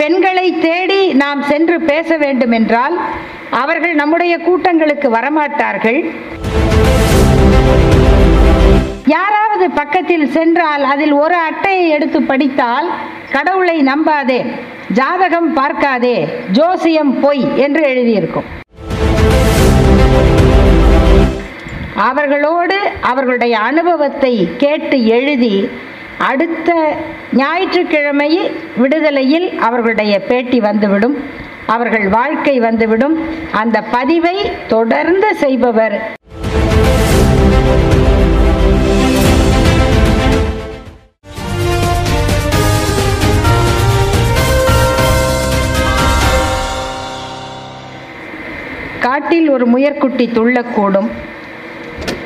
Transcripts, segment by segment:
பெண்களை தேடி நாம் சென்று பேச வேண்டும் என்றால் அவர்கள் நம்முடைய கூட்டங்களுக்கு வரமாட்டார்கள். யாராவது பக்கத்தில் சென்றால் அதில் ஒரு அட்டையை எடுத்து படித்தால் கடவுளை நம்பாதே ஜாதகம் பார்க்காதே ஜோசியம் பொய் என்று எழுதியிருக்கும். அவர்களோடு அவர்களுடைய அனுபவத்தை கேட்டு எழுதி அடுத்த ஞாயிற்றுக்கிழமை விடுதலையில் அவர்களுடைய பேட்டி வந்துவிடும். அவர்கள் வாழ்க்கை வந்துவிடும். அந்த பதிவை தொடர்ந்து செய்பவர் காட்டில் ஒரு முயற்குட்டி துள்ளக்கூடும்.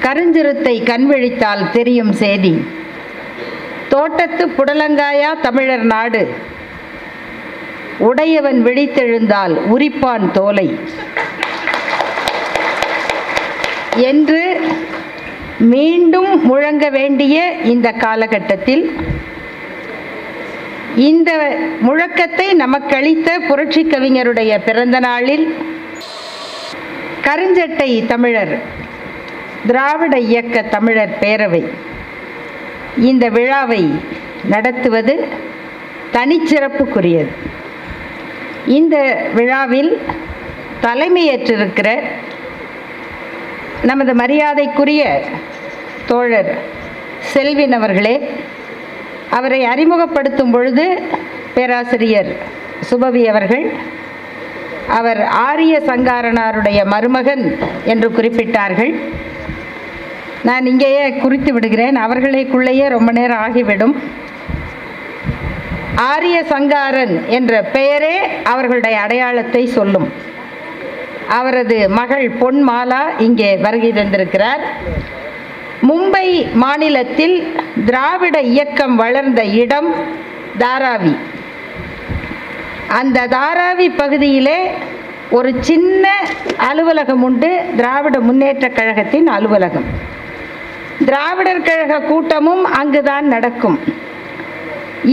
கருஞ்சிறுத்தை கண்விழித்தால் தெரியும் செய்தி தோட்டத்து புடலங்காயா தமிழர் நாடு. உடையவன் விழித்தெழுந்தால் உரிப்பான் தோலை. என்று மீண்டும் முழங்க வேண்டிய இந்த காலகட்டத்தில் இந்த முழக்கத்தை நமக்களித்த புரட்சி கவிஞருடைய பிறந்த நாளில் கருஞ்சட்டை தமிழர் திராவிட இயக்க தமிழர் பேரவை இந்த விழாவை நடத்துவது தனிச்சிறப்புக்குரியது. இந்த விழாவில் தலைமையேற்றிருக்கிற நமது மரியாதைக்குரிய தோழர் செல்வின் அவர்களே அவரை அறிமுகப்படுத்தும் பொழுது பேராசிரியர் சுபவி அவர்கள் அவர் ஆரிய சங்காரனாருடைய மருமகன் என்று குறிப்பிட்டார்கள். நான் இங்கேயே குறித்து விடுகிறேன். அவர்களுக்குள்ளேயே ரொம்ப நேரம் ஆகிவிடும். ஆரிய சங்காரன் என்ற பெயரே அவர்களுடைய அடையாளத்தை சொல்லும். அவரது மகள் பொன்மாலா இங்கே வருகை தந்திருக்கிறார். மும்பை மாநிலத்தில் திராவிட இயக்கம் வளர்ந்த இடம் தாராவி. அந்த தாராவி பகுதியிலே ஒரு சின்ன அலுவலகம் உண்டு திராவிட முன்னேற்றக் கழகத்தின் அலுவலகம். திராவிடர் கழக கூட்டமும் அங்குதான் நடக்கும்.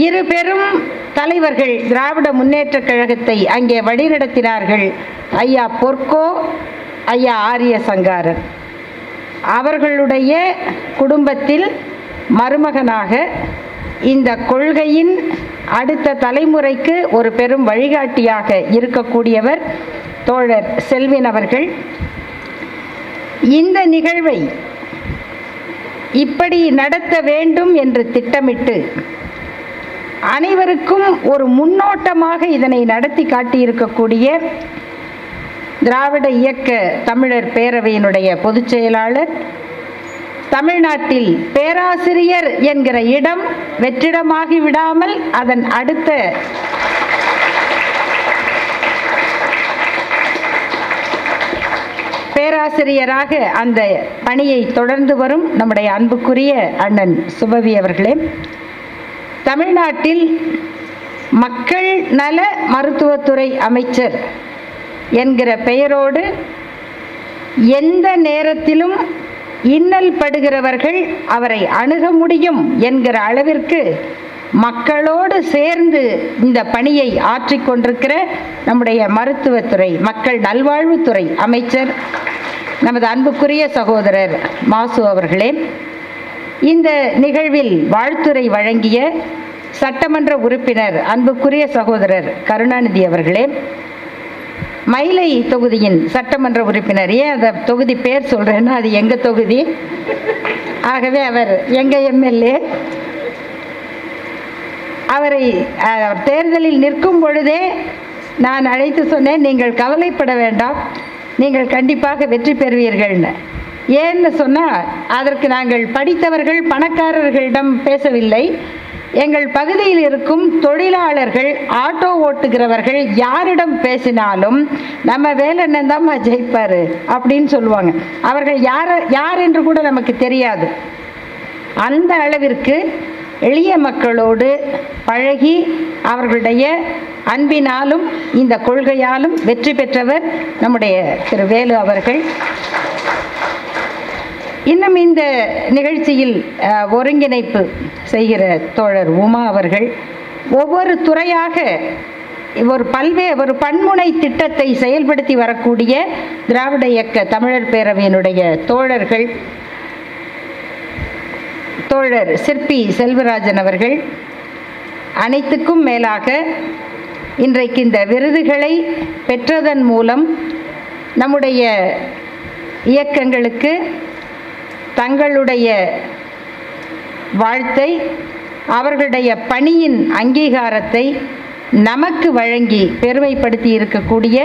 இரு பெரும் தலைவர்கள் திராவிட முன்னேற்றக் கழகத்தை அங்கே வழிநடத்தினார்கள். ஐயா பொற்கோ ஐயா ஆரிய சங்காரன் அவர்களுடைய குடும்பத்தில் மருமகனாக இந்த கொள்கையின் அடுத்த தலைமுறைக்கு ஒரு பெரும் வழிகாட்டியாக இருக்கக்கூடியவர் தோழர் செல்வின் அவர்கள். இந்த நிகழ்வை இப்படி நடத்த வேண்டும் என்று திட்டமிட்டு அனைவருக்கும் ஒரு முன்னோட்டமாக இதனை நடத்தி காட்டியிருக்கக்கூடிய திராவிட இயக்க தமிழர் பேரவையினுடைய பொதுச் செயலாளர் தமிழ்நாட்டில் பேராசிரியர் என்கிற இடம் வெற்றிடமாகி விடாமல் அதன் அடுத்த பேராசிரியராக அந்த பணியை தொடர்ந்து வரும் நம்முடைய அன்புக்குரிய அண்ணன் சுபவி அவர்களே. தமிழ்நாட்டில் மக்கள் நல மருத்துவத்துறை அமைச்சர் என்கிற பெயரோடு எந்த நேரத்திலும் இன்னல் படுகிறவர்கள் அவரை அணுக முடியும் என்கிற அளவிற்கு மக்களோடு சேர்ந்து இந்த பணியை ஆற்றிக்கொண்டிருக்கிற நம்முடைய மருத்துவத்துறை மக்கள் நல்வாழ்வுத்துறை அமைச்சர் நமது அன்புக்குரிய சகோதரர் மாசு அவர்களே இந்த நிகழ்வில் வாழ்த்துறை வழங்கிய சட்டமன்ற உறுப்பினர் அன்புக்குரிய சகோதரர் கருணாநிதி அவர்களே மயிலை தொகுதியின் சட்டமன்ற உறுப்பினர் ஏன் அந்த தொகுதி பேர் சொல்கிறேன்னா அது எங்கள் தொகுதி? ஆகவே அவர் எங்கள் எம்எல்ஏ? அவரை தேர்தலில் நிற்கும் பொழுதே நான் அழைத்து சொன்னேன் நீங்கள் கவலைப்பட வேண்டாம். நீங்கள் கண்டிப்பாக வெற்றி பெறுவீர்கள்னு ஏன்னு சொன்னால் அதற்கு நாங்கள் படித்தவர்கள் பணக்காரர்களிடம் பேசவில்லை. எங்கள் பகுதியில் இருக்கும் தொழிலாளர்கள் ஆட்டோ ஓட்டுகிறவர்கள் யாரிடம் பேசினாலும் நம்ம வேலை தான் ஜெயிப்பார் அப்படின்னு சொல்லுவாங்க. அவர்கள் யார் யார் என்று கூட நமக்கு தெரியாது. அந்த அளவிற்கு எளிய மக்களோடு பழகி அவர்களுடைய அன்பினாலும் இந்த கொள்கையாலும் வெற்றி பெற்றவர் நம்முடைய திரு வேலு அவர்கள். இன்னும் இந்த நிகழ்ச்சியில் ஒருங்கிணைப்பு செய்கிற தோழர் உமா அவர்கள் ஒவ்வொரு துறையாக ஒரு பல்வே ஒரு பன்முனை திட்டத்தை செயல்படுத்தி வரக்கூடிய திராவிட இயக்க தமிழர் பேரவையினுடைய தோழர்கள் தோழர் சிற்பி செல்வராஜன் அவர்கள் அனைத்துக்கும் மேலாக இன்றைக்கு இந்த விருதுகளை பெற்றதன் மூலம் நம்முடைய இயக்கங்களுக்கு தங்களுடைய வாழ்த்தை அவர்களுடைய பணியின் அங்கீகாரத்தை நமக்கு வழங்கி பெருமைப்படுத்தி இருக்கக்கூடிய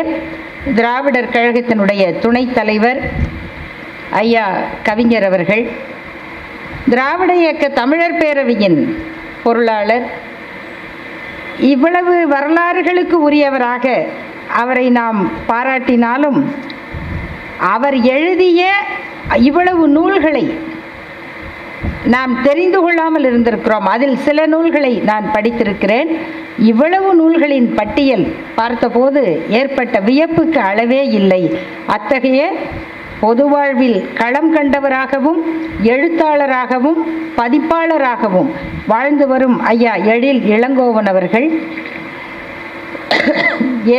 திராவிடர் கழகத்தினுடைய துணைத் தலைவர் ஐயா கவிஞர் அவர்கள். திராவிட இயக்க தமிழர் பேரவையின் பொருளாளர். இவ்வளவு வரலாறுகளுக்கு உரியவராக அவரை நாம் பாராட்டினாலும் அவர் எழுதிய இவ்வளவு நூல்களை நாம் தெரிந்து கொள்ளாமல் இருந்திருக்கிறோம். அதில் சில நூல்களை நான் படித்திருக்கிறேன். இவ்வளவு நூல்களின் பட்டியல் பார்த்தபோது ஏற்பட்ட வியப்புக்கு அளவே இல்லை. அத்தகைய பொது வாழ்வில் களம் கண்டவராகவும் எழுத்தாளராகவும் பதிப்பாளராகவும் வாழ்ந்து வரும் ஐயா எழில் இளங்கோவன் அவர்கள்.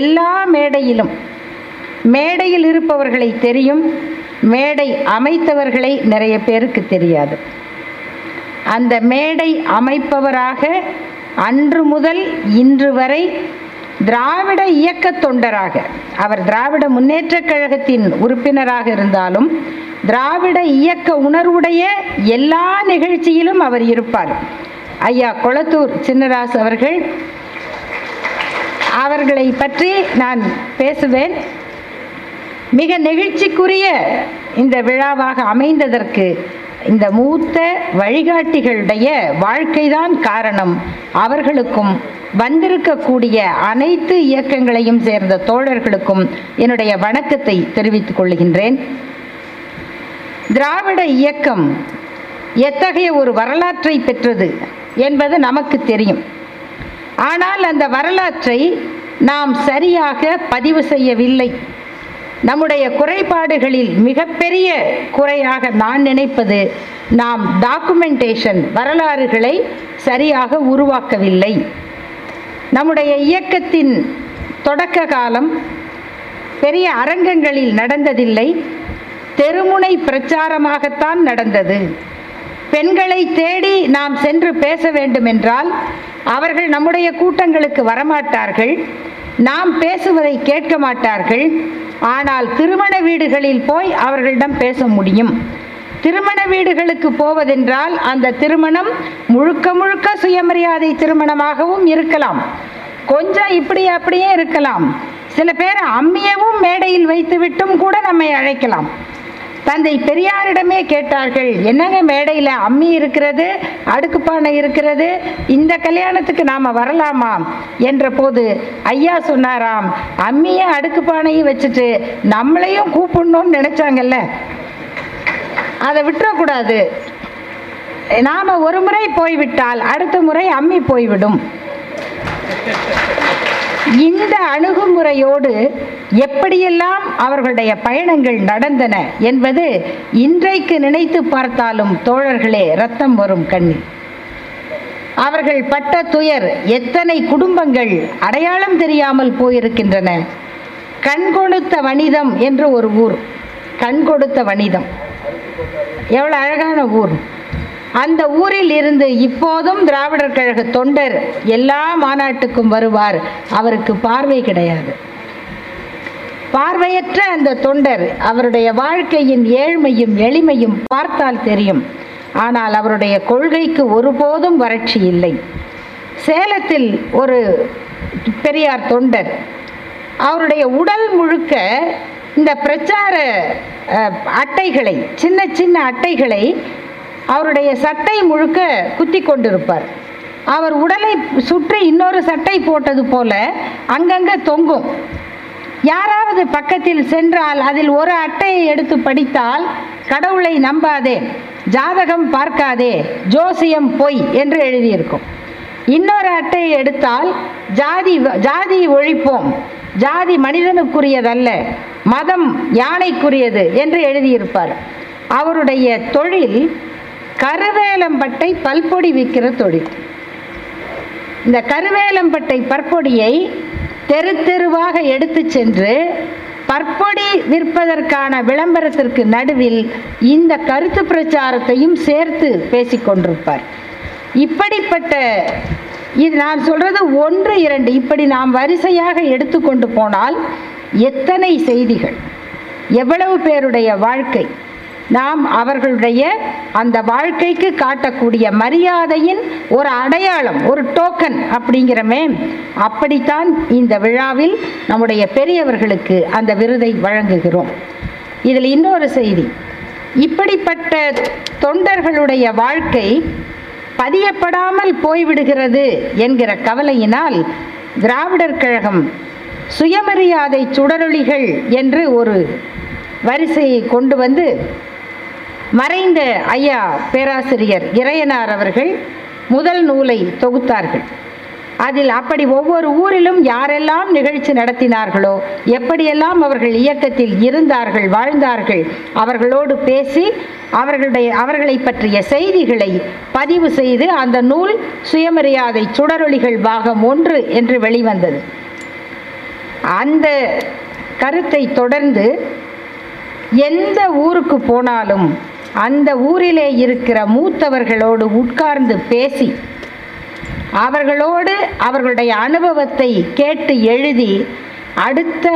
எல்லா மேடையிலும் மேடையில் இருப்பவர்களை தெரியும் மேடை அமைத்தவர்களை நிறைய பேருக்கு தெரியாது. அந்த மேடை அமைப்பவராக அன்று முதல் இன்று வரை திராவிட இயக்க தொண்டராக அவர் திராவிட முன்னேற்றக் கழகத்தின் உறுப்பினராக இருந்தாலும் திராவிட இயக்க உணர்வுடைய எல்லா நிகழ்ச்சியிலும் அவர் இருப்பார். ஐயா கொளத்தூர் சின்னராஸ் அவர்கள் அவர்களை பற்றி நான் பேசுவேன். மிக நெகிழ்ச்சிக்குரிய இந்த விழாவாக அமைந்ததற்கு இந்த மூத்த வழிகாட்டிகளுடைய வாழ்க்கைதான் காரணம். அவர்களுக்கும் வந்திருக்கக்கூடிய அனைத்து இயக்கங்களையும் சேர்ந்த தோழர்களுக்கும் என்னுடைய வணக்கத்தை தெரிவித்துக் கொள்கின்றேன். திராவிட இயக்கம் எத்தகைய ஒரு வரலாற்றை பெற்றது என்பது நமக்கு தெரியும். ஆனால் அந்த வரலாற்றை நாம் சரியாக பதிவு செய்யவில்லை. நம்முடைய குறைபாடுகளில் மிகப்பெரிய குறையாக நான் நினைப்பது நாம் டாக்குமெண்டேஷன் வரலாறுகளை சரியாக உருவாக்கவில்லை. நம்முடைய இயக்கத்தின் தொடக்க காலம் பெரிய அரங்கங்களில் நடந்ததில்லை. தெருமுனை பிரச்சாரமாகத்தான் நடந்தது. பெண்களை தேடி நாம் சென்று பேச வேண்டுமென்றால் அவர்கள் நம்முடைய கூட்டங்களுக்கு வரமாட்டார்கள். நாம் பேசுவதை கேட்க மாட்டார்கள். ஆனால் திருமண வீடுகளில் போய் அவர்களிடம் பேச முடியும். திருமண வீடுகளுக்கு போவதென்றால் அந்த திருமணம் முழுக்க முழுக்க சுயமரியாதை திருமணமாகவும் இருக்கலாம். கொஞ்சம் இப்படி அப்படியே இருக்கலாம். சில பேர் அம்மியவும் மேடையில் வைத்துவிட்டும் கூட நம்மை அழைக்கலாம். தந்தை பெரியாரிடமே கேட்டார்கள் என்னங்க மேடையில் அம்மி இருக்கிறது அடுக்குப்பானை இருக்கிறது இந்த கல்யாணத்துக்கு நாம் வரலாமா? என்ற போது ஐயா சொன்னாராம் அம்மியை அடுக்குப்பானையும் வச்சுட்டு நம்மளையும் கூப்பிடணும்னு நினைச்சாங்கல்ல. அதை விட்டுறக்கூடாது. நாம் ஒரு முறை போய்விட்டால் அடுத்த முறை அம்மி போய்விடும். இந்த அணுகுமுறையோடு எப்படியெல்லாம் அவர்களுடைய பயணங்கள் நடந்தன என்பது இன்றைக்கு நினைத்து பார்த்தாலும் தோழர்களே ரத்தம் வரும் கண்ணி அவர்கள் பட்ட துயர் எத்தனை குடும்பங்கள் அடையாளம் தெரியாமல் போயிருக்கின்றன. கண் கொடுத்த வனிதம் என்று ஒரு ஊர். கண் கொடுத்த வனிதம் எவ்வளோ அழகான ஊர். அந்த ஊரில் இருந்து இப்போதும் திராவிடர் கழக தொண்டர் எல்லா மாநாட்டுக்கும் வருவார். அவருக்கு பார்வை கிடையாது. பார்வையற்ற அந்த தொண்டர் அவருடைய வாழ்க்கையின் ஏழ்மையும் எளிமையும் பார்த்தால் தெரியும். ஆனால் அவருடைய கொள்கைக்கு ஒருபோதும் வறட்சி இல்லை. சேலத்தில் ஒரு பெரியார் தொண்டர் அவருடைய உடல் முழுக்க இந்த பிரச்சார அட்டைகளை சின்ன சின்ன அட்டைகளை அவருடைய சட்டை முழுக்க குத்தி கொண்டிருப்பார். அவர் உடலை சுற்றி இன்னொரு சட்டை போட்டது போல அங்கங்கே தொங்கும். யாராவது பக்கத்தில் சென்றால் அதில் ஒரு அட்டையை எடுத்து படித்தால் கடவுளை நம்பாதே ஜாதகம் பார்க்காதே ஜோசியம் பொய் என்று எழுதியிருக்கும். இன்னொரு அட்டையை எடுத்தால் ஜாதி ஜாதி ஒழிப்போம் ஜாதி மனிதனுக்குரியதல்ல மதம் யானைக்குரியது என்று எழுதியிருப்பார். அவருடைய தொழில் கருவேலம்பட்டை பல்பொடி விற்கிற தொழில் இந்த கருவேலம்பட்டை பற்பொடியை தெரு தெருவாக எடுத்து சென்று பற்பொடி விற்பதற்கான விளம்பரத்திற்கு நடுவில் இந்த கருத்து பிரச்சாரத்தையும் சேர்த்து பேசிக்கொண்டிருப்பார் இப்படிப்பட்ட இது நான் சொல்றது ஒன்று இரண்டு இப்படி நாம் வரிசையாக எடுத்துக்கொண்டு போனால் எத்தனை செய்திகள் எவ்வளவு பேருடைய வாழ்க்கை நாம் அவர்களுடைய அந்த வாழ்க்கைக்கு காட்டக்கூடிய மரியாதையின் ஒரு அடையாளம் ஒரு டோக்கன் அப்படிங்கிறமே. அப்படித்தான் இந்த விழாவில் நம்முடைய பெரியவர்களுக்கு அந்த விருதை வழங்குகிறோம். இதில் இன்னொரு செய்தி. இப்படிப்பட்ட தொண்டர்களுடைய வாழ்க்கை பதியப்படாமல் போய்விடுகிறது என்கிற கவலையினால் திராவிடர் கழகம் சுயமரியாதை சுடரொளிகள் என்று ஒரு வரிசையை கொண்டு வந்து மறைந்த ஐயா பேராசிரியர் இறையனார் அவர்கள் முதல் நூலை தொகுத்தார்கள். அதில் அப்படி ஒவ்வொரு ஊரிலும் யாரெல்லாம் நிகழ்ச்சி நடத்தினார்களோ எப்படியெல்லாம் அவர்கள் இயக்கத்தில் இருந்தார்கள் வாழ்ந்தார்கள் அவர்களோடு பேசி அவர்களுடைய அவர்களை பற்றிய செய்திகளை பதிவு செய்து அந்த நூல் சுயமரியாதை சுடரொளிகள் பாகம் ஒன்று என்று வெளிவந்தது. அந்த கருத்தை தொடர்ந்து எந்த ஊருக்கு போனாலும் அந்த ஊரிலே இருக்கிற மூத்தவர்களோடு உட்கார்ந்து பேசி அவர்களோடு அவர்களுடைய அனுபவத்தை கேட்டு எழுதி அடுத்த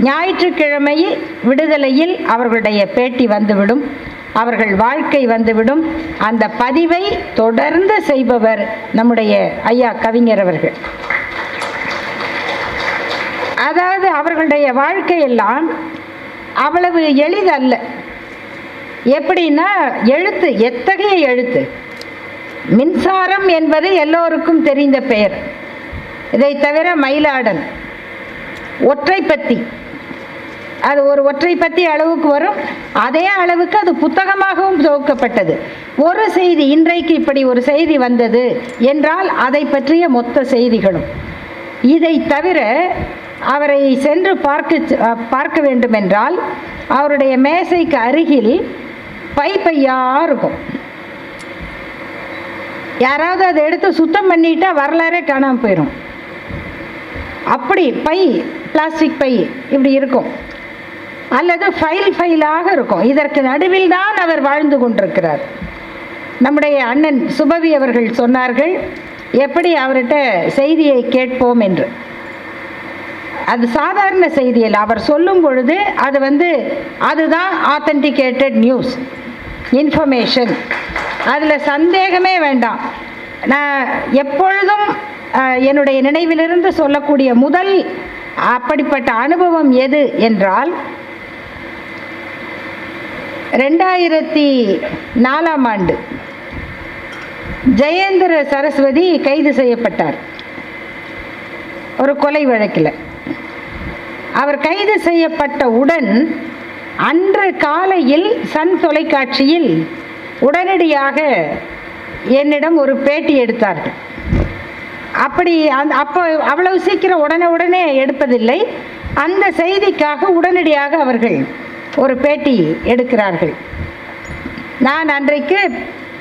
ஞாயிற்றுக்கிழமை விடுதலையில் அவர்களுடைய பேட்டி வந்துவிடும் அவர்கள் வாழ்க்கை வந்துவிடும். அந்த பதிவை தொடர்ந்து செய்பவர் நம்முடைய ஐயா கவிஞர் அவர்கள். அதாவது அவர்களுடைய வாழ்க்கையெல்லாம் அவ்வளவு எளிதல்ல. எப்படின்னா எழுத்து எத்தகைய எழுத்து? மின்சாரம் என்பது எல்லோருக்கும் தெரிந்த பெயர். இதை தவிர மயிலாடன் ஒற்றைப்பத்தி அது ஒரு ஒற்றைப்பத்தி அளவுக்கு வரும். அதே அளவுக்கு அது புத்தகமாகவும் துவக்கப்பட்டது. ஒரு செய்தி இன்றைக்கு இப்படி ஒரு செய்தி வந்தது என்றால் அதை பற்றிய மொத்த செய்திகளும். இதை தவிர அவரை சென்று பார்க்க பார்க்க வேண்டுமென்றால் அவருடைய மேசைக்கு அருகில் பை பையாக இருக்கும் யாராவது அதை எடுத்து சுத்தம் பண்ணிட்டா வரலாறே காணாமல் போயிடும் அப்படி பை பிளாஸ்டிக் பை இப்படி இருக்கும். அல்லது ஃபைல் ஃபைலாக இருக்கும். இதற்கு நடுவில் தான் அவர் வாழ்ந்து கொண்டிருக்கிறார். நம்முடைய அண்ணன் சுபவி அவர்கள் சொன்னார்கள் எப்படி அவர்கிட்ட செய்தியை கேட்போம் என்று? அது சாதாரண செய்தியில் அவர் சொல்லும் பொழுது அது வந்து அதுதான் ஆத்தன்டிகேட்டட் நியூஸ் இன்ஃபர்மேஷன் அதில் சந்தேகமே வேண்டாம். நான் எப்பொழுதும் என்னுடைய நினைவிலிருந்து சொல்லக்கூடிய முதல் அப்படிப்பட்ட அனுபவம் எது என்றால் ரெண்டாயிரத்தி நாலாம் ஆண்டு ஜெயேந்திர சரஸ்வதி கைது செய்யப்பட்டார். ஒரு கொலை வழக்கில். அவர் கைது செய்யப்பட்ட உடன் அன்று காலையில் சன் தொலைக்காட்சியில் உடனடியாக என்னிடம் ஒரு பேட்டி எடுத்தார்கள். அப்படி அந் அப்போ அவ்வளவு சீக்கிரம் உடனே உடனே எடுப்பதில்லை. அந்த செய்திக்காக உடனடியாக அவர்கள் ஒரு பேட்டி எடுக்கிறார்கள். நான் அன்றைக்கு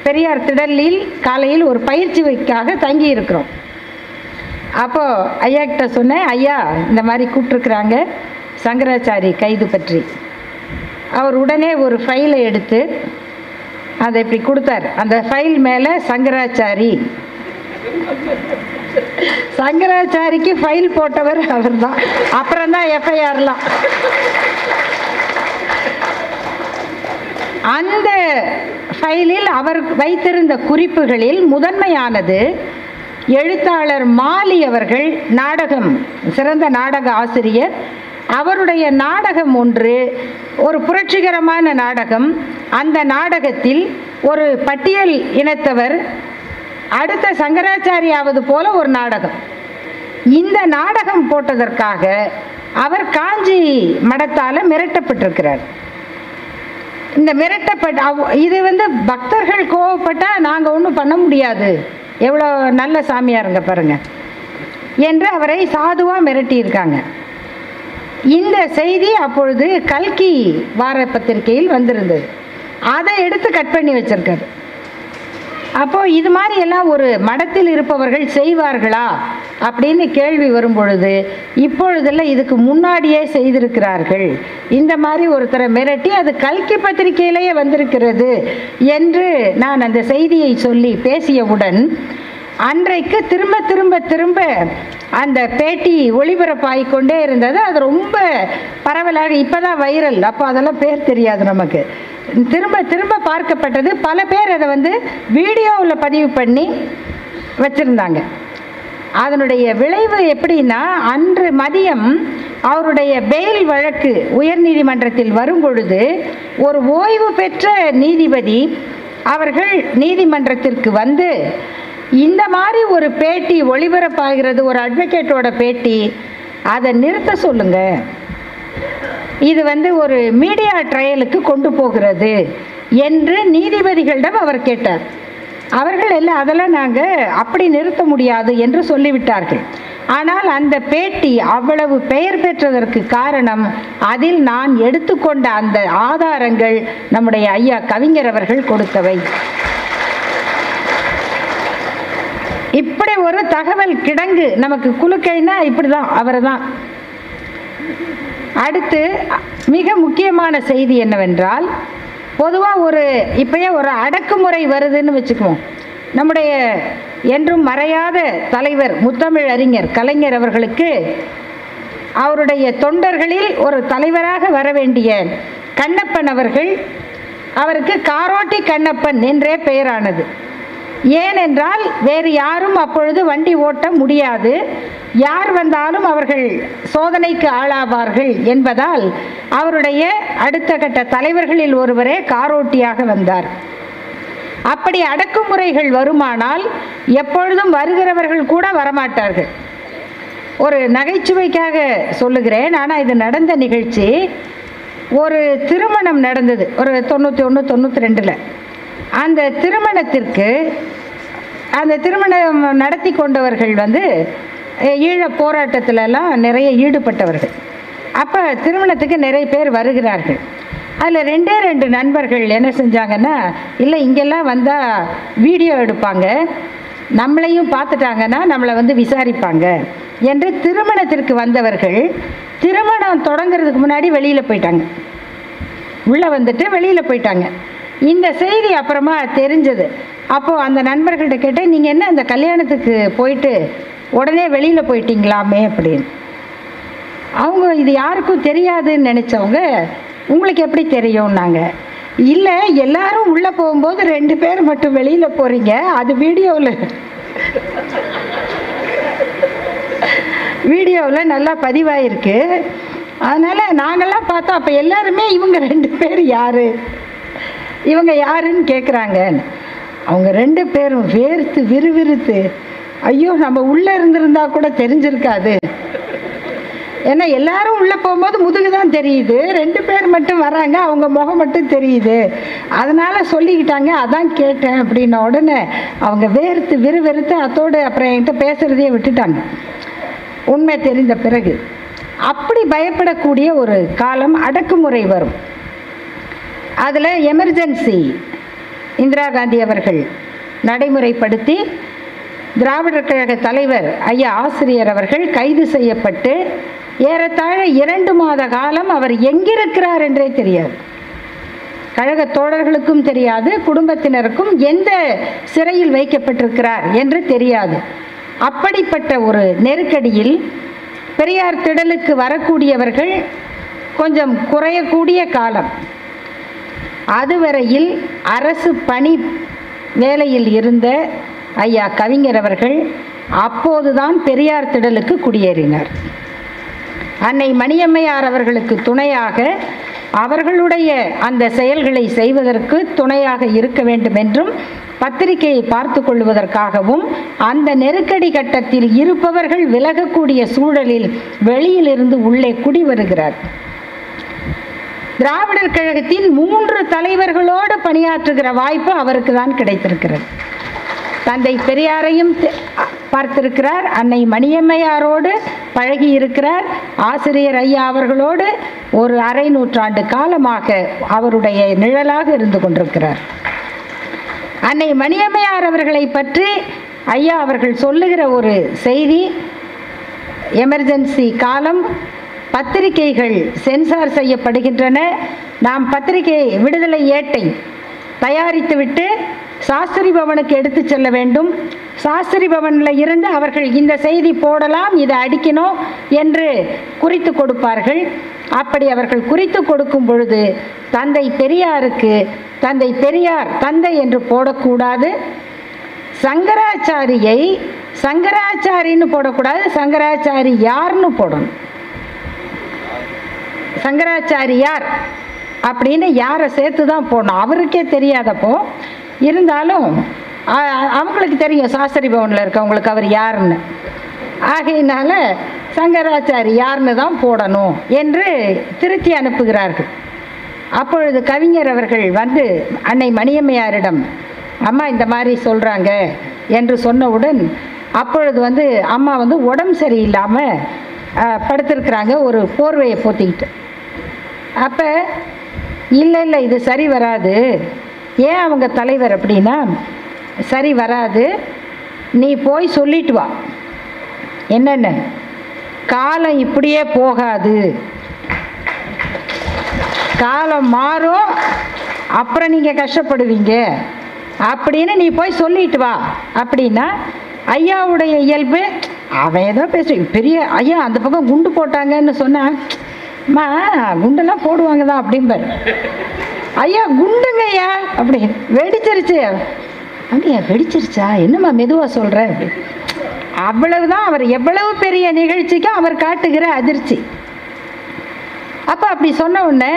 பெரியார் திடலில் காலையில் ஒரு பயிற்சிக்காக தங்கி இருக்கிறோம் அப்போது ஐயா கிட்ட சொன்னேன் ஐயா இந்த மாதிரி கூப்பிட்ருக்குறாங்க சங்கராச்சாரி கைது பற்றி. அவர் உடனே ஒரு ஃபைலை எடுத்து அதை இப்படி கொடுத்தார். அந்த ஃபைல் மேலே சங்கராச்சாரி. சங்கராச்சாரிக்கு ஃபைல் போட்டவர் அவர் தான் அப்புறம் தான் எஃப்ஐஆர்லாம் அந்த ஃபைலில் அவர் வைத்திருந்த குறிப்புகளில் முதன்மையானது எழுத்தாளர் மாலி அவர்கள் நாடகம் சிறந்த நாடக ஆசிரியர் அவருடைய நாடகம் ஒன்று ஒரு புரட்சிகரமான நாடகம். அந்த நாடகத்தில் ஒரு பட்டியல் இனத்தவர் அடுத்த சங்கராச்சாரியாவது போல ஒரு நாடகம். இந்த நாடகம் போட்டதற்காக அவர் காஞ்சி மடத்தால் மிரட்டப்பட்டிருக்கிறார். இந்த மிரட்டப்பட்ட அவ்- இது வந்து பக்தர்கள் கோவப்பட்டால் நாங்கள் ஒன்றும் பண்ண முடியாது. எவ்வளோ நல்ல சாமியாருங்க பாருங்கள் என்று அவரை சாதுவாக மிரட்டியிருக்காங்க. இந்த செய்தி அப்பொழுது கல்கி வார பத்திரிகையில் வந்திருந்தது. அதை எடுத்து கட் பண்ணி வச்சிருக்காரு. அப்போ இது மாதிரி எல்லாம் ஒரு மடத்தில் இருப்பவர்கள் செய்வார்களா? அப்படின்னு கேள்வி வரும் பொழுது இப்பொழுதெல்லாம் இதுக்கு முன்னாடியே செய்திருக்கிறார்கள். இந்த மாதிரி ஒருத்தரை மிரட்டி அது கல்கி பத்திரிகையிலேயே வந்திருக்கிறது என்று நான் அந்த செய்தியை சொல்லி பேசியவுடன் அன்றைக்கு திரும்ப திரும்ப திரும்ப அந்த பேட்டி ஒளிபரப்பாகி கொண்டே இருந்தது. அது ரொம்ப பரவலாக இப்போதான் வைரல். அப்போ அதெல்லாம் பேர் தெரியாது நமக்கு. திரும்ப திரும்ப பார்க்கப்பட்டது. பல பேர் அதை வந்து வீடியோவில் பதிவு பண்ணி வச்சுருந்தாங்க. அதனுடைய விளைவு எப்படின்னா அன்று மதியம் அவருடைய பெயில் வழக்கு உயர்நீதிமன்றத்தில் வரும் பொழுது ஒரு ஓய்வு பெற்ற நீதிபதி அவர்கள் நீதிமன்றத்திற்கு வந்து இந்த மாதிரி ஒரு பேட்டி ஒளிபரப்பாகிறது ஒரு அட்வொகேட்டோட பேட்டி அதை நிறுத்த சொல்லுங்க. இது வந்து ஒரு மீடியா ட்ரையலுக்கு கொண்டு போகிறது என்று நீதிபதிகளிடம் அவர் கேட்டார். அவர்கள் எல்லாம் அதெல்லாம் நாங்கள் அப்படி நிறுத்த முடியாது என்று சொல்லிவிட்டார்கள். ஆனால் அந்த பேட்டி அவ்வளவு பெயர் பெற்றதற்கு காரணம் அதில் நான் எடுத்துக்கொண்ட அந்த ஆதாரங்கள் நம்முடைய ஐயா கவிஞர் அவர்கள் கொடுத்தவை. இப்படி ஒரு தகவல் கிடங்கு நமக்கு குலுக்கைனா இப்படி தான் அவர் தான் அடுத்து மிக முக்கியமான செய்தி என்னவென்றால் பொதுவாக ஒரு இப்பயே ஒரு அடக்குமுறை வருதுன்னு வச்சுக்குவோம். நம்முடைய என்றும் மறையாத தலைவர் முத்தமிழ் அறிஞர் கலைஞர் அவர்களுக்கு அவருடைய தொண்டர்களில் ஒரு தலைவராக வர வேண்டிய கண்ணப்பன் அவர்கள் அவருக்கு காரோட்டி கண்ணப்பன் என்றே பெயரானது. ஏனென்றால் வேறு யாரும் அப்பொழுது வண்டி ஓட்ட முடியாது. யார் வந்தாலும் அவர்கள் சோதனைக்கு ஆளாவார்கள் என்பதால் அவருடைய அடுத்த கட்ட தலைவர்களில் ஒருவரே காரோட்டியாக வந்தார். அப்படி அடக்குமுறைகள் வருமானால் எப்பொழுதும் வருகிறவர்கள் கூட வரமாட்டார்கள். ஒரு நகைச்சுவைக்காக சொல்லுகிறேன். ஆனால் இது நடந்த நிகழ்ச்சி ஒரு திருமணம் நடந்தது. ஒரு தொண்ணூற்றி ஒன்று தொண்ணூற்றி ரெண்டில். அந்த திருமணத்திற்கு அந்த திருமணம் நடத்தி கொண்டவர்கள் வந்து ஈழ போராட்டத்திலலாம் நிறைய ஈடுபட்டவர்கள். அப்போ திருமணத்துக்கு நிறைய பேர் வருகிறார்கள். அதில் ரெண்டே ரெண்டு நண்பர்கள் என்ன செஞ்சாங்கன்னா இல்லை இங்கெல்லாம் வந்தால் வீடியோ எடுப்பாங்க. நம்மளையும் பார்த்துட்டாங்கன்னா நம்மளை வந்து விசாரிப்பாங்க. என்று திருமணத்திற்கு வந்தவர்கள் திருமணம் தொடங்குறதுக்கு முன்னாடி வெளியில் போயிட்டாங்க. உள்ளே வந்துட்டு வெளியில் போயிட்டாங்க. இந்த செய்தி அப்புறமா தெரிஞ்சது. அப்போது அந்த நண்பர்கள்ட்ட கேட்டேன் நீங்கள் என்ன அந்த கல்யாணத்துக்கு போயிட்டு உடனே வெளியில் போயிட்டீங்களாமே? அப்படின்னு. அவங்க இது யாருக்கும் தெரியாதுன்னு நினச்சவங்க உங்களுக்கு எப்படி தெரியும்னாங்க? இல்லை எல்லாரும் உள்ளே போகும்போது ரெண்டு பேர் மட்டும் வெளியில் போகிறீங்க அது வீடியோவில் வீடியோவில் நல்லா பதிவாயிருக்கு. அதனால் நாங்கள்லாம் பார்த்தோம் அப்போ எல்லாருமே இவங்க ரெண்டு பேர் யார்? இவங்க யாருன்னு கேட்குறாங்க அவங்க ரெண்டு பேரும் வேர்த்து விறுவிறுத்து ஐயோ நம்ம உள்ளே இருந்திருந்தா கூட தெரிஞ்சிருக்காது. ஏன்னா எல்லாரும் உள்ளே போகும்போது முதுகு தான் தெரியுது. ரெண்டு பேர் மட்டும் வராங்க அவங்க முகம் மட்டும் தெரியுது. அதனால் சொல்லிக்கிட்டாங்க அதான் கேட்டேன் அப்படின்ன உடனே அவங்க வேர்த்து விறுவிறுத்து அத்தோடு அப்புறம் என்கிட்ட பேசுகிறதையே விட்டுட்டாங்க. உண்மை தெரிந்த பிறகு. அப்படி பயப்படக்கூடிய ஒரு காலம் அடக்குமுறை வரும். அதில் எமர்ஜென்சி இந்திரா காந்தி அவர்கள் நடைமுறைப்படுத்தி திராவிடர் கழக தலைவர் ஐயா ஆசிரியர் அவர்கள் கைது செய்யப்பட்டு ஏறத்தாழ இரண்டு மாத காலம் அவர் எங்கிருக்கிறார் என்றே தெரியாது. கழக தோழர்களுக்கும் தெரியாது குடும்பத்தினருக்கும் எந்த சிறையில் வைக்கப்பட்டிருக்கிறார் என்று தெரியாது. அப்படிப்பட்ட ஒரு நெருக்கடியில் பெரியார் திடலுக்கு வரக்கூடியவர்கள் கொஞ்சம் குறையக்கூடிய காலம். அதுவரையில் அரசு பணி வேலையில் இருந்த ஐயா கவிஞர் அவர்கள் அப்போதுதான் பெரியார் திடலுக்கு குடியேறினார். அன்னை மணியம்மையார் அவர்களுக்கு துணையாக அவர்களுடைய அந்த செயல்களை செய்வதற்கு துணையாக இருக்க வேண்டும் என்றும் பத்திரிகையை பார்த்து கொள்வதற்காகவும் அந்த நெருக்கடி கட்டத்தில் இருப்பவர்கள் விலகக்கூடிய சூழலில் வெளியிலிருந்து உள்ளே குடி வருகிறார் திராவிடர் கழகத்தின் மூன்று தலைவர்களோடு பணியாற்றுகிற வாய்ப்பு அவருக்கு தான் கிடைத்திருக்கிறது. தந்தை பெரியாரையும் பார்த்திருக்கிறார் அன்னை மணியம்மையாரோடு பழகி இருக்கிறார் ஆசிரியர் ஐயா அவர்களோடு ஒரு அரை நூற்றாண்டு காலமாக அவருடைய நிழலாக இருந்து கொண்டிருக்கிறார். அன்னை மணியம்மையார் அவர்களை பற்றி ஐயா அவர்கள் சொல்லுகிற ஒரு செய்தி எமர்ஜென்சி காலம் பத்திரிகைகள் சென்சார் செய்யப்படுகின்றன. நாம் பத்திரிகை விடுதலை ஏட்டை தயாரித்துவிட்டு சாஸ்திரி பவனுக்கு எடுத்து செல்ல வேண்டும். சாஸ்திரி பவனில் இருந்து அவர்கள் இந்த செய்தி போடலாம் இதை அடிக்கணும் என்று குறித்து கொடுப்பார்கள். அப்படி அவர்கள் குறித்து கொடுக்கும் பொழுது தந்தை பெரியாருக்கு தந்தை பெரியார் தந்தை என்று போடக்கூடாது. சங்கராச்சாரியை சங்கராச்சாரின்னு போடக்கூடாது சங்கராச்சாரி யார்னு போடணும். சங்கராச்சாரியார் அப்படின்னு யாரை சேர்த்து தான் போடணும்? அவருக்கே தெரியாதப்போ இருந்தாலும் அவங்களுக்கு தெரியும் சாஸ்திரி பவனில் இருக்கவங்களுக்கு அவர் யாருன்னு. ஆகையினால சங்கராச்சாரி யாருன்னு தான் போடணும் என்று திருத்தி அனுப்புகிறார்கள். அப்பொழுது கவிஞர் அவர்கள் வந்து அன்னை மணியம்மையாரிடம் அம்மா இந்த மாதிரி சொல்கிறாங்க என்று சொன்னவுடன் அப்பொழுது வந்து அம்மா வந்து உடம்பு சரியில்லாமல் படுத்திருக்கிறாங்க ஒரு போர்வையை போத்திக்கிட்டு. அப்போ இல்லை இல்லை இது சரி வராது. ஏன் அவங்க தலைவர் அப்படின்னா சரி வராது. நீ போய் சொல்லிட்டு வா. என்னென்ன? காலம் இப்படியே போகாது. காலம் மாறும். அப்புறம் நீங்கள் கஷ்டப்படுவீங்க. அப்படின்னு நீ போய் சொல்லிட்டு வா. அப்படின்னா ஐயாவுடைய இயல்பு அவன் ஏதோ பேச பெரிய ஐயா அந்த பக்கம் குண்டு போட்டாங்கன்னு சொன்னான் அம்மா குண்டெல்லாம் போடுவாங்க தான் அப்படிம்பார் ஐயா குண்டுங்க ஐயா அப்படி. வெடிச்சிருச்சு. அப்படியா வெடிச்சிருச்சா? என்னம்மா மெதுவாக சொல்கிற அப்படி அவ்வளவுதான் அவர் எவ்வளவு பெரிய நிகழ்ச்சிக்கும் அவர் காட்டுகிற அதிர்ச்சி. அப்போ அப்படி சொன்ன உடனே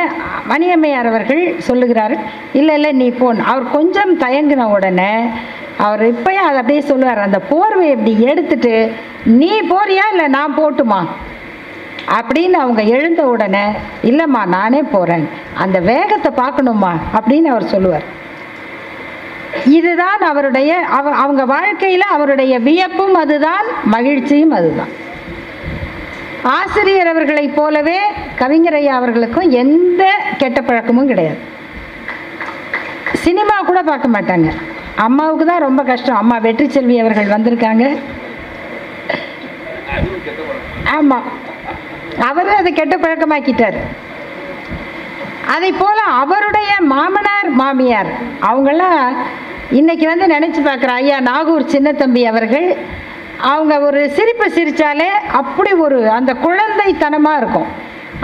மணியம்மையார் அவர்கள் சொல்லுகிறார் இல்லை இல்லை நீ போன் அவர் கொஞ்சம் தயங்கின உடனே அவர் இப்பயும் அதை அப்படியே சொல்லுவார் அந்த போர்வை இப்படி எடுத்துட்டு நீ போறியா இல்லை நான் போட்டுமா? அப்படின்னு அவங்க எழுந்த உடனே இல்லைம்மா நானே போகிறேன் அந்த வேகத்தை பார்க்கணுமா அப்படின்னு அவர் சொல்லுவார். இதுதான் அவருடைய அவ அவங்க வாழ்க்கையில் அவருடைய வியப்பும் அதுதான் மகிழ்ச்சியும் அதுதான். ஆசிரியர் அவர்களைப் போலவே கவிஞரையா அவர்களுக்கும் எந்த கெட்ட பழக்கமும் கிடையாது. சினிமா கூட பார்க்க மாட்டாங்க. அம்மாவுக்கு தான் ரொம்ப கஷ்டம். அம்மா வெற்றி செல்வி அவர்கள் வந்திருக்காங்க. ஆமாம் அவரும் அதை கெட்ட பழக்கமாக்கிட்டார். அதை போல அவருடைய மாமனார் மாமியார் அவங்களாம் இன்னைக்கு வந்து நினச்சி பார்க்குற ஐயா நாகூர் சின்னத்தம்பி அவர்கள் அவங்க ஒரு சிரிப்பு சிரித்தாலே அப்படி ஒரு அந்த குழந்தைத்தனமாக இருக்கும்.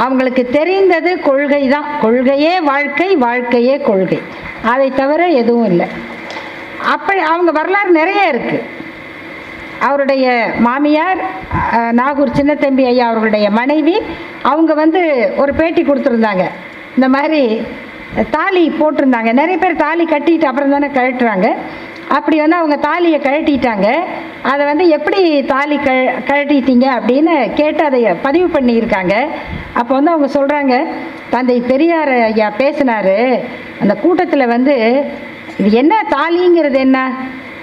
அவங்களுக்கு தெரிந்தது கொள்கை தான் கொள்கையே வாழ்க்கை வாழ்க்கையே கொள்கை. அதை தவிர எதுவும் இல்லை. அப்படி அவங்க வரலாறு நிறைய இருக்குது அவருடைய மாமியார் நாகூர் சின்னத்தம்பி ஐயா அவர்களுடைய மனைவி அவங்க வந்து ஒரு பேட்டி கொடுத்துருந்தாங்க. இந்த மாதிரி தாலி போட்டிருந்தாங்க. நிறைய பேர் தாலி கட்டிட்டு அப்புறம் தானே கழட்டுறாங்க. அப்படி வந்து அவங்க தாலியை கழட்டிட்டாங்க. அதை வந்து எப்படி தாலி க கழட்டிட்டீங்க அப்படின்னு கேட்டு அதை பதிவு பண்ணியிருக்காங்க. அப்போ வந்து அவங்க சொல்கிறாங்க தந்தை பெரியார் ஐயா பேசினார். அந்த கூட்டத்தில் வந்து இது என்ன தாலிங்கிறது என்ன?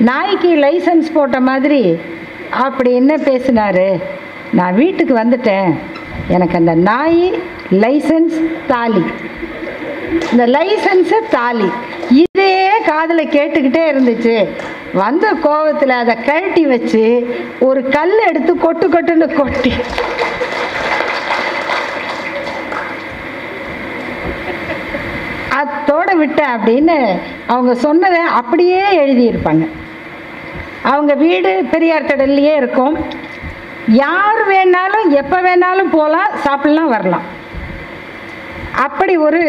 நாய்க்கு லைசன்ஸ் போட்ட மாதிரி அப்படி என்ன பேசினாரு? நான் வீட்டுக்கு வந்துட்டேன். எனக்கு அந்த நாய் லைசன்ஸ் தாலி. இந்த லைசன்ஸு தாலி. இதே காதில் கேட்டுக்கிட்டே இருந்துச்சு. வந்த கோவத்தில் அதை கழட்டி வச்சு ஒரு கல் எடுத்து கொட்டு கொட்டுன்னு கொட்டி. அத்தோட விட்டேன் அப்படின்னு அவங்க சொன்னதை அப்படியே எழுதியிருப்பாங்க. அவங்க வீடு பெரியார் திடல்லையே இருக்கும். யார் வேணாலும் எப்போ வேணாலும் போகலாம் சாப்பிடலாம் வரலாம். அப்படி ஒரு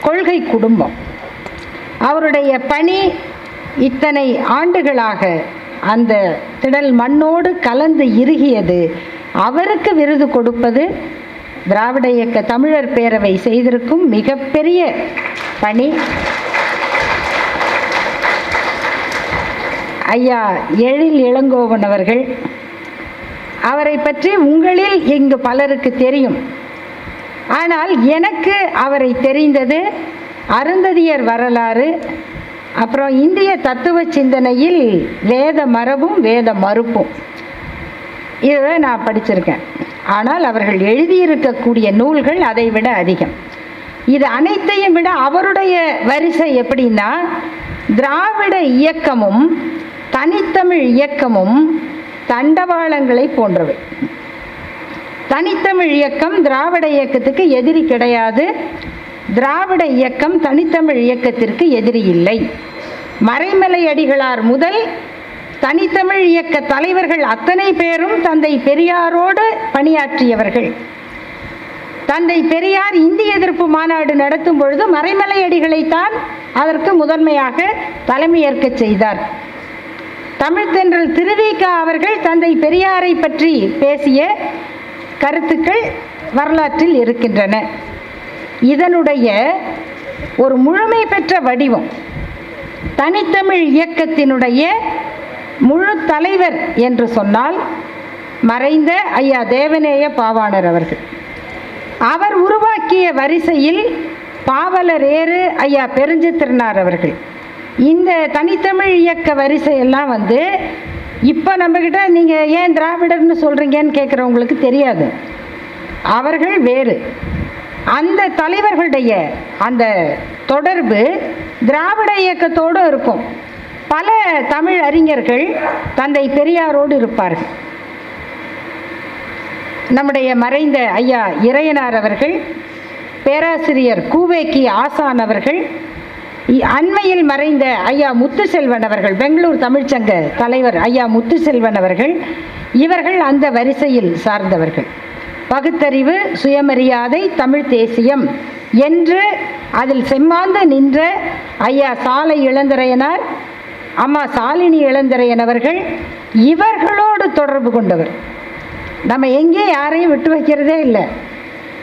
கொள்கை குடும்பம். அவருடைய பணி இத்தனை ஆண்டுகளாக அந்த திடல் மண்ணோடு கலந்து இறுகியது. அவருக்கு விருது கொடுப்பது திராவிட இயக்க தமிழர் பேரவை செய்திருக்கும் மிகப்பெரிய பணி. ஐயா எழில் இளங்கோவன் அவர்கள் அவரை பற்றி உங்களில் இங்கு பலருக்கு தெரியும். ஆனால் எனக்கு அவரை தெரிந்தது அருந்ததியர் வரலாறு அப்புறம் இந்திய தத்துவ சிந்தனையில் வேத மரபும் வேத மறுப்பும். இதை நான் படிச்சிருக்கேன். ஆனால் அவர்கள் எழுதியிருக்கக்கூடிய நூல்கள் அதை விட அதிகம். இது அனைத்தையும் விட அவருடைய வரிசை எப்படின்னா திராவிட இயக்கமும் தனித்தமிழ் இயக்கமும் தண்டவாளங்களை போன்றவை. தனித்தமிழ் இயக்கம் திராவிட இயக்கத்துக்கு எதிரி கிடையாது. திராவிட இயக்கம் தனித்தமிழ் இயக்கத்திற்கு எதிரி இல்லை. மறைமலை அடிகளார் முதல் தனித்தமிழ் இயக்க தலைவர்கள் அத்தனை பேரும் தந்தை பெரியாரோடு பணியாற்றியவர்கள். தந்தை பெரியார் இந்திய எதிர்ப்பு மாநாடு நடத்தும் பொழுது மறைமலை அடிகளைத்தான் அதற்கு முதன்மையாக தலைமையேற்கச் செய்தார். தமிழ்த்தென்றல் திருவிகா அவர்கள் தந்தை பெரியாரை பற்றி பேசிய கருத்துக்கள் வரலாற்றில் இருக்கின்றன. இதனுடைய ஒரு முழுமை பெற்ற வடிவம் தனித்தமிழ் இயக்கத்தினுடைய முழு தலைவர் என்று சொன்னால் மறைந்த ஐயா தேவநேய பாவாணர் அவர்கள். அவர் உருவாக்கிய வரிசையில் பாவலர் ஏறு ஐயா பெருஞ்சித்திரனார் அவர்கள். இந்த தனித்தமிழ் இயக்க வரிசையெல்லாம் வந்து இப்போ நம்மக்கிட்ட நீங்கள் ஏன் திராவிடர்னு சொல்கிறீங்கன்னு கேட்குறவங்களுக்கு தெரியாது. அவர்கள் வேறு. அந்த தலைவர்களுடைய அந்த தொடர்பு திராவிட இயக்கத்தோடு இருக்கும். பல தமிழ் அறிஞர்கள் தந்தை பெரியாரோடு இருப்பார்கள். நம்முடைய மறைந்த ஐயா இறையனார் அவர்கள் பேராசிரியர் கூவேக்கி ஆசான் அவர்கள் அண்மையில் மறைந்த ஐயா முத்துசெல்வன் அவர்கள் பெங்களூர் தமிழ்ச்சங்க தலைவர் ஐயா முத்துசெல்வன் அவர்கள் இவர்கள் அந்த வரிசையில் சார்ந்தவர்கள். பகுத்தறிவு சுயமரியாதை தமிழ் தேசியம் என்று அதில் செம்மாந்து நின்ற ஐயா சாலை இளந்திரையனார் அம்மா சாலினி இளந்திரையன் அவர்கள் இவர்களோடு தொடர்பு கொண்டவர். நம்ம எங்கே யாரையும் விட்டு வைக்கிறதே இல்லை.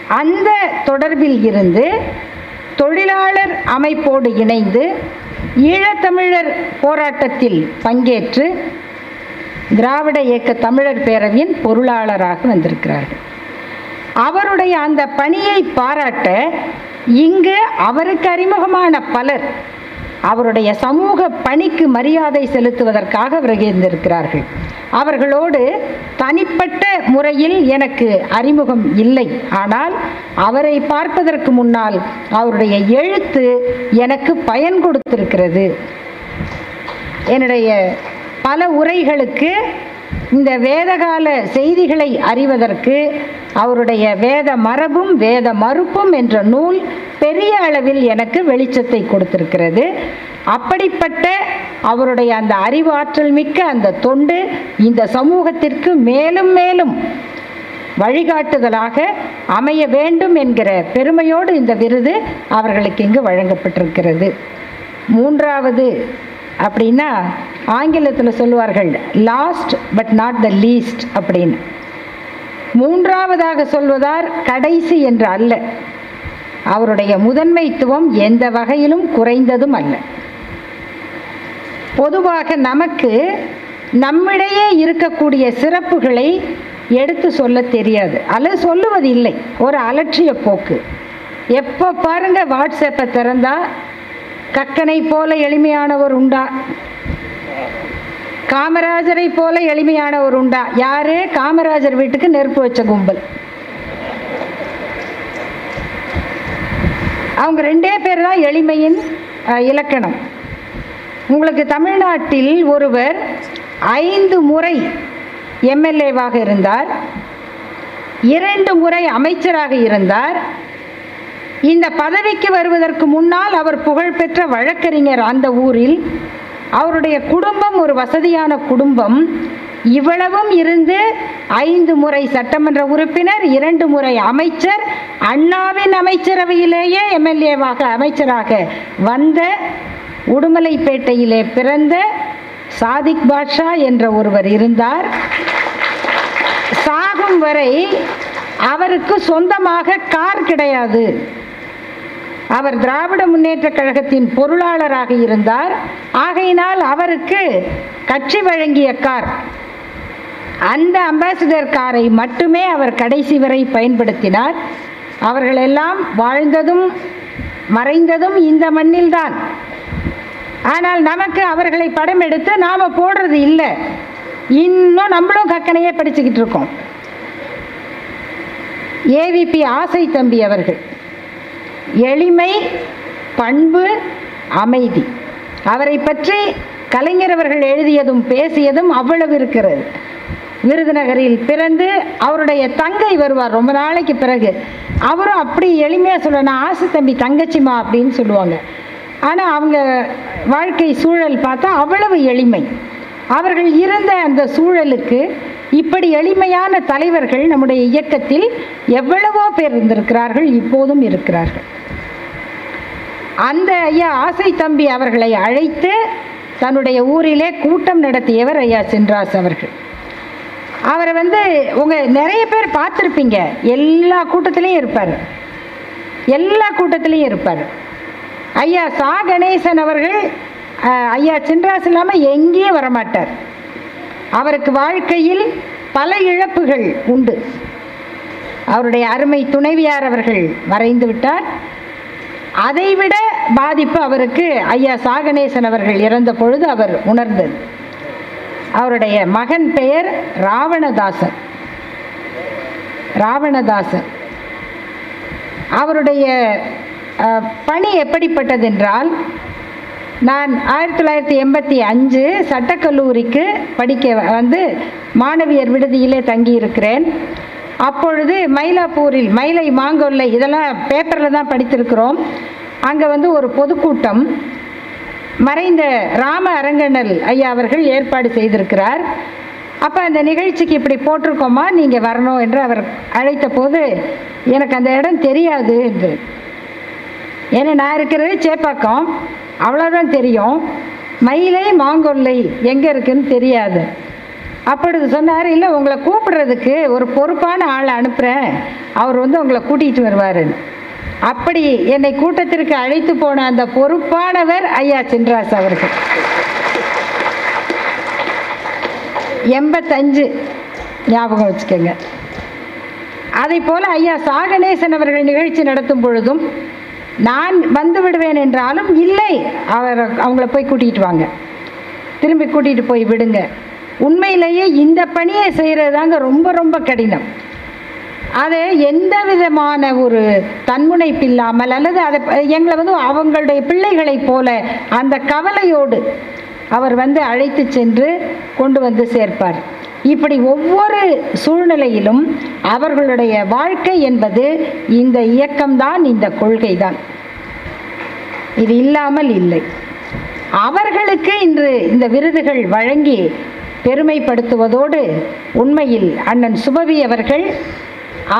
அந்த தொடர்பில் இருந்து தொழிலாளர் அமைப்போடு இணைந்து ஈழத்தமிழர் போராட்டத்தில் பங்கேற்று திராவிட இயக்க தமிழர் பேரவையின் பொருளாளராக வந்திருக்கிறார்கள். அவருடைய அந்த பணியை பாராட்ட இங்கு அவருக்கு அறிமுகமான பலர் அவருடைய சமூக பணிக்கு மரியாதை செலுத்துவதற்காக வருகின்றிருக்கிறார்கள் அவர்களோடு தனிப்பட்ட முறையில் எனக்கு அறிமுகம் இல்லை. ஆனால் அவரை பார்ப்பதற்கு முன்னால் அவருடைய எழுத்து எனக்கு பயன் கொடுத்திருக்கிறது. என்னுடைய பல உரைகளுக்கு இந்த வேதகால செய்திகளை அறிவதற்கு அவருடைய வேத மரபும் வேத மறுப்பும் என்ற நூல் பெரிய அளவில் எனக்கு வெளிச்சத்தை கொடுத்திருக்கிறது. அப்படிப்பட்ட அவருடைய அந்த அறிவாற்றல் மிக்க அந்த தொண்டு இந்த சமூகத்திற்கு மேலும் மேலும் வழிகாட்டுதலாக அமைய வேண்டும் என்கிற பெருமையோடு இந்த விருது அவர்களுக்கு இங்கு வழங்கப்பட்டிருக்கிறது. மூன்றாவது அப்படின்னா ஆங்கிலத்தில் சொல்லுவார்கள் last but not the least அப்படின்னு. மூன்றாவதாக சொல்வதார் கடைசி என்று அல்ல. அவருடைய முதன்மைத்துவம் எந்த வகையிலும் குறைந்ததும் அல்ல. பொதுவாக நமக்கு நம்மிடையே இருக்கக்கூடிய சிறப்புகளை எடுத்து சொல்ல தெரியாது. அல்லது சொல்லுவது இல்லை ஒரு அலட்சிய போக்கு. எப்போ பாருங்க வாட்ஸ்அப்பை திறந்தால் கக்கனை போல எளிமையானவர் உண்டா? காமராஜரை போல எளிமையானவர் உண்டா? யாரு? காமராஜர் வீட்டுக்கு நெருப்பு வச்ச கும்பல். அவங்க ரெண்டே பேர் தான் எளிமையின் இலக்கணம். உங்களுக்கு தமிழ்நாட்டில் ஒருவர் ஐந்து முறை எம்எல்ஏவாக இருந்தார் இரண்டு முறை அமைச்சராக இருந்தார் இந்த பதவிக்கு வருவதற்கு முன்னால் அவர் புகழ்பெற்ற வழக்கறிஞர் அந்த ஊரில் அவருடைய குடும்பம் ஒரு வசதியான குடும்பம். இவ்வளவும் இருந்து ஐந்து முறை சட்டமன்ற உறுப்பினர் இரண்டு முறை அமைச்சர் அண்ணாவின் அமைச்சரவையிலேயே எம்எல்ஏவாக அமைச்சராக வந்த உடுமலைப்பேட்டையிலே பிறந்த சாதிக் பாட்ஷா என்ற ஒருவர் இருந்தார். சாகும் வரை அவருக்கு சொந்தமாக கார் கிடையாது. அவர் திராவிட முன்னேற்ற கழகத்தின் பொருளாளராக இருந்தார். ஆகையினால் அவருக்கு கட்சி வழங்கிய கார் அந்த அம்பாசிடர் காரை மட்டுமே அவர் கடைசி வரை பயன்படுத்தினார். அவர்களெல்லாம் வாழ்ந்ததும் மறைந்ததும் இந்த மண்ணில்தான். ஆனால் நமக்கு அவர்களை படம் எடுத்து நாம் போடுறது இல்லை. இன்னும் நம்மளும் கக்கனையே படிச்சுக்கிட்டு இருக்கோம். ஏவிபி ஆசை தம்பி அவர்கள். எளிமை பண்பு அமைதி. அவரை பற்றி கலைஞர் அவர்கள் எழுதியதும் பேசியதும் அவ்வளவு இருக்கிறது. விருதுநகரில் பிறந்து அவருடைய தங்கை வருவார் ரொம்ப நாளைக்கு பிறகு. அவரும் அப்படி எளிமையாக சொல்ல நான் ஆசை தம்பி தங்கச்சிமா அப்படின்னு சொல்லுவாங்க. ஆனால் அவங்க வாழ்க்கை சூழல் பார்த்தா அவ்வளவு எளிமை. அவர்கள் இருந்த அந்த சூழலுக்கு இப்படி எளிமையான தலைவர்கள் நம்முடைய இயக்கத்தில் எவ்வளவோ பேர் இருந்திருக்கிறார்கள் இப்போதும் இருக்கிறார்கள். அந்த ஐயா ஆசை தம்பி அவர்களை அழைத்து தன்னுடைய ஊரிலே கூட்டம் நடத்தியவர் ஐயா சின்ராஸ் அவர்கள். அவரை வந்து உங்கள் நிறைய பேர் பார்த்துருப்பீங்க எல்லா கூட்டத்திலையும் இருப்பார். எல்லா கூட்டத்திலையும் இருப்பார். ஐயா சா கணேசன் அவர்கள் ஐயா சின்ராஸ் இல்லாமல் எங்கேயும் வரமாட்டார். அவருக்கு வாழ்க்கையில் பல இழப்புகள் உண்டு. அவருடைய அருமை துணைவியார் அவர்கள் மறைந்து விட்டார். அதைவிட பாதிப்பு அவருக்கு ஐயா சாகணேசன் அவர்கள் இறந்த பொழுது அவர் உணர்ந்தது. அவருடைய மகன் பெயர் ராவணதாசன். ராவணதாசன். அவருடைய பணி எப்படிப்பட்டதென்றால் நான் ஆயிரத்தி தொள்ளாயிரத்தி எண்பத்தி அஞ்சு சட்டக்கல்லூரிக்கு படிக்க வந்து மாணவியர் விடுதியிலே தங்கியிருக்கிறேன். அப்பொழுது மயிலாப்பூரில் மயிலை மாங்கொல்லை இதெல்லாம் பேப்பரில் தான் படித்திருக்கிறோம். அங்கே வந்து ஒரு பொதுக்கூட்டம். மறைந்த ராம அரங்கண்ணல் ஐயா அவர்கள் ஏற்பாடு செய்திருக்கிறார். அப்போ அந்த நிகழ்ச்சிக்கு இப்படி போட்டிருக்கோமா? நீங்கள் வரணும் என்று அவர் அழைத்த போது எனக்கு அந்த இடம் தெரியாது என்று. ஏன்னா நான் இருக்கிறது சேப்பாக்கம். அவ்வளோதான் தெரியும். மயிலை மாங்கொல்லை எங்கே இருக்குன்னு தெரியாது. அப்பொழுது சொன்னார் இல்லை உங்களை கூப்பிடுறதுக்கு ஒரு பொறுப்பான ஆளை அனுப்புகிறேன் அவர் வந்து உங்களை கூட்டிகிட்டு வருவாருன்னு அப்படி என்னை கூட்டத்திற்கு அழைத்து போன அந்த பொறுப்பானவர் ஐயா சின்ராஸ் அவர்கள். எண்பத்தஞ்சு ஞாபகம் வச்சுக்கோங்க. அதை போல் ஐயா சாகணேசன் அவர்கள் நிகழ்ச்சி நடத்தும் பொழுதும் நான் வந்து விடுவேன் என்றாலும் இல்லை. அவர் அவங்கள போய் கூட்டிகிட்டு வாங்க. திரும்பி கூட்டிகிட்டு போய் விடுங்க. உண்மையிலேயே இந்த பணியை செய்கிறது தாங்க ரொம்ப ரொம்ப கடினம். அதை எந்த விதமான ஒரு தன்முனைப்பு இல்லாமல் அல்லது அதை எங்களை வந்து அவங்களுடைய பிள்ளைகளைப் போல அந்த கவலையோடு அவர் வந்து அழைத்து சென்று கொண்டு வந்து சேர்ப்பார். இப்படி ஒவ்வொரு சூழ்நிலையிலும் அவர்களுடைய வாழ்க்கை என்பது இந்த இயக்கம்தான் இந்த கொள்கைதான். இது இல்லாமல் இல்லை. அவர்களுக்கு இன்று இந்த விருதுகள் வழங்கி பெருமைப்படுத்துவதோடு உண்மையில் அண்ணன் சுபவி அவர்கள்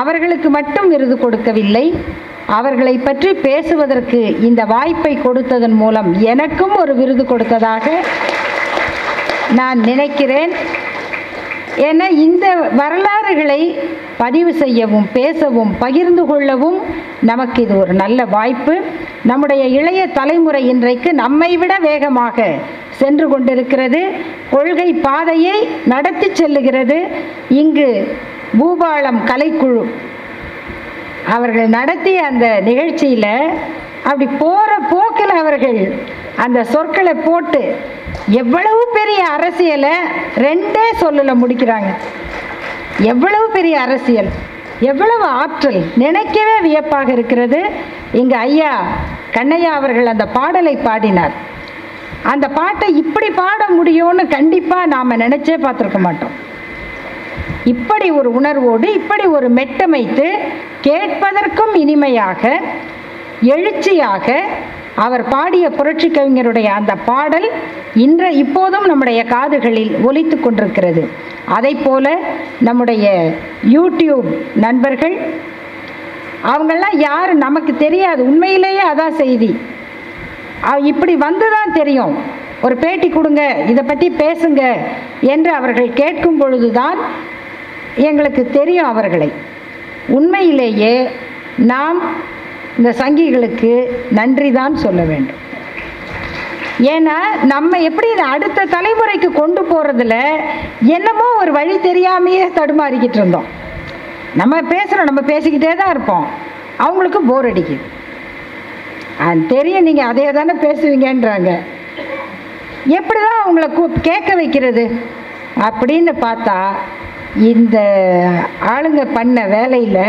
அவர்களுக்கு மட்டும் விருது கொடுக்கவில்லை. அவர்களை பற்றி பேசுவதற்கு இந்த வாய்ப்பை கொடுத்ததன் மூலம் எனக்கும் ஒரு விருது கொடுத்ததாக நான் நினைக்கிறேன். ஏன்னா இந்த வரலாறுகளை பதிவு செய்யவும் பேசவும் பகிர்ந்து கொள்ளவும் நமக்கு இது ஒரு நல்ல வாய்ப்பு. நம்முடைய இளைய தலைமுறை இன்றைக்கு நம்மை விட வேகமாக சென்று கொண்டிருக்கிறது. கொள்கை பாதையை நடத்தி செல்லுகிறது. இங்கு பூபாலம் கலைக்குழு அவர்கள் நடத்திய அந்த நிகழ்ச்சியில் அப்படி போகிற போக்கில் அவர்கள் அந்த சொற்களை போட்டு எவ்வளவு பெரிய அரசியலை ரெண்டே சொல்லல முடிக்கிறாங்க. எவ்வளவு பெரிய அரசியல் எவ்வளவு ஆற்றல் நினைக்கவே வியப்பாக இருக்கிறது. இங்கே ஐயா கண்ணையா அவர்கள் அந்த பாடலை பாடினார். அந்த பாட்டை இப்படி பாட முடியும்னு கண்டிப்பாக நாம் நினச்சே பார்த்துருக்க மாட்டோம். இப்படி ஒரு உணர்வோடு இப்படி ஒரு மெட்டமைத்து கேட்பதற்கும் இனிமையாக எழுச்சியாக அவர் பாடிய புரட்சி கவிஞருடைய அந்த பாடல் இன்ற இப்போதும் நம்முடைய காதுகளில் ஒலித்து கொண்டிருக்கிறது. அதை போல நம்முடைய யூடியூப் நண்பர்கள் அவங்கெல்லாம் யார் நமக்கு தெரியாது. உண்மையிலேயே அதான் செய்தி. இப்படி வந்து தான் தெரியும். ஒரு பேட்டி கொடுங்க இதை பற்றி பேசுங்க என்று அவர்கள் கேட்கும் பொழுதுதான் எங்களுக்கு தெரியும் அவர்களை. உண்மையிலேயே நாம் இந்த சங்கிகளுக்கு நன்றி தான் சொல்ல வேண்டும். ஏன்னா நம்ம எப்படி இதை அடுத்த தலைமுறைக்கு கொண்டு போகிறதுல என்னமோ ஒரு வழி தெரியாமையே தடுமாறிக்கிட்டு இருந்தோம். நம்ம பேசுகிறோம் நம்ம பேசிக்கிட்டே தான் இருப்போம். அவங்களுக்கு போர் அடிக்குது. அது தெரியும் நீங்கள் அதே தானே பேசுவீங்கன்றாங்க. எப்படி தான் அவங்கள கூ கேட்க வைக்கிறது? அப்படின்னு பார்த்தா இந்த ஆளுங்க பண்ண வேலையில்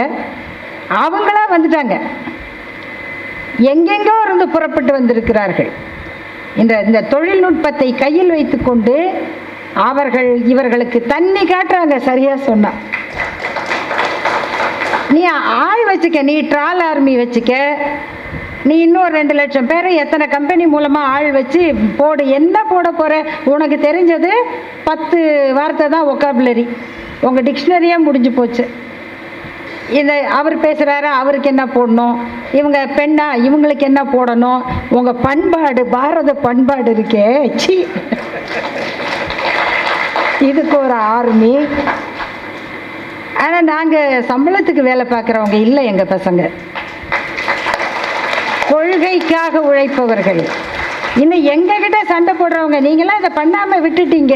அவங்களா வந்துட்டாங்க. எங்கெங்கோ இருந்து புறப்பட்டு வந்திருக்கிறார்கள். இந்த இந்த தொழில்நுட்பத்தை கையில் வைத்துக்கொண்டு அவர்கள் இவர்களுக்கு தண்ணி காட்டுறாங்க சரியா சொன்னா. நீ ஆள் வச்சுக்க நீ ட்ரால் ஆர்மி வச்சுக்க. நீ இன்னும் ரெண்டு லட்சம் பேரை எத்தனை கம்பெனி மூலமாக ஆள் வச்சு போடு என்ன போட போகிற உனக்கு தெரிஞ்சது பத்து வார்த்தை தான் ஒக்காபுலரி உங்கள் டிக்ஷனரியாக முடிஞ்சு போச்சு. இதை அவர் பேசுகிறாரு அவருக்கு என்ன போடணும்? இவங்க பெண்ணா இவங்களுக்கு என்ன போடணும்? உங்கள் பண்பாடு பாரத பண்பாடு இருக்கே. சி இதுக்கு ஒரு ஆர்மி. ஆனால் நாங்கள் சம்பளத்துக்கு வேலை பார்க்குறவங்க இல்லை எங்கள் பசங்க. கொள்கைக்காக உழைப்பவர்கள். இன்னும் எங்ககிட்ட சண்டை போடுறவங்க நீங்களாம் இதை பண்ணாமல் விட்டுட்டீங்க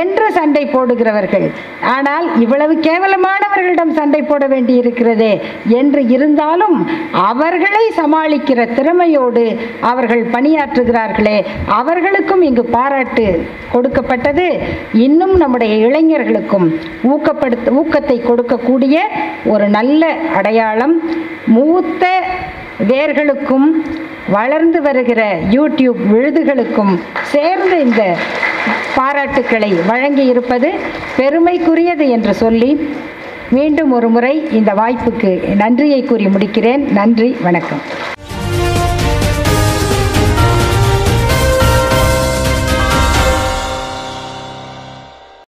என்று சண்டை போடுகிறவர்கள். ஆனால் இவ்வளவு கேவலமானவர்களிடம் சண்டை போட வேண்டி இருக்கிறதே என்று இருந்தாலும் அவர்களை சமாளிக்கிற திறமையோடு அவர்கள் பணியாற்றுகிறார்களே அவர்களுக்கும் இங்கு பாராட்டு கொடுக்கப்பட்டது. இன்னும் நம்முடைய இளைஞர்களுக்கும் ஊக்கப்படுத்த ஊக்கத்தை கொடுக்கக்கூடிய ஒரு நல்ல அடையாளம் மூத்த வேர்களுக்கும் வளர்ந்து வருகிற யூடியூப் விழுதுகளுக்கும் சேர்ந்து இந்த பாராட்டுக்களை வழங்கி இருப்பது பெருமைக்குரியது என்று சொல்லி மீண்டும் ஒரு முறை இந்த வாய்ப்புக்கு நன்றியை கூறி முடிக்கிறேன். நன்றி வணக்கம்.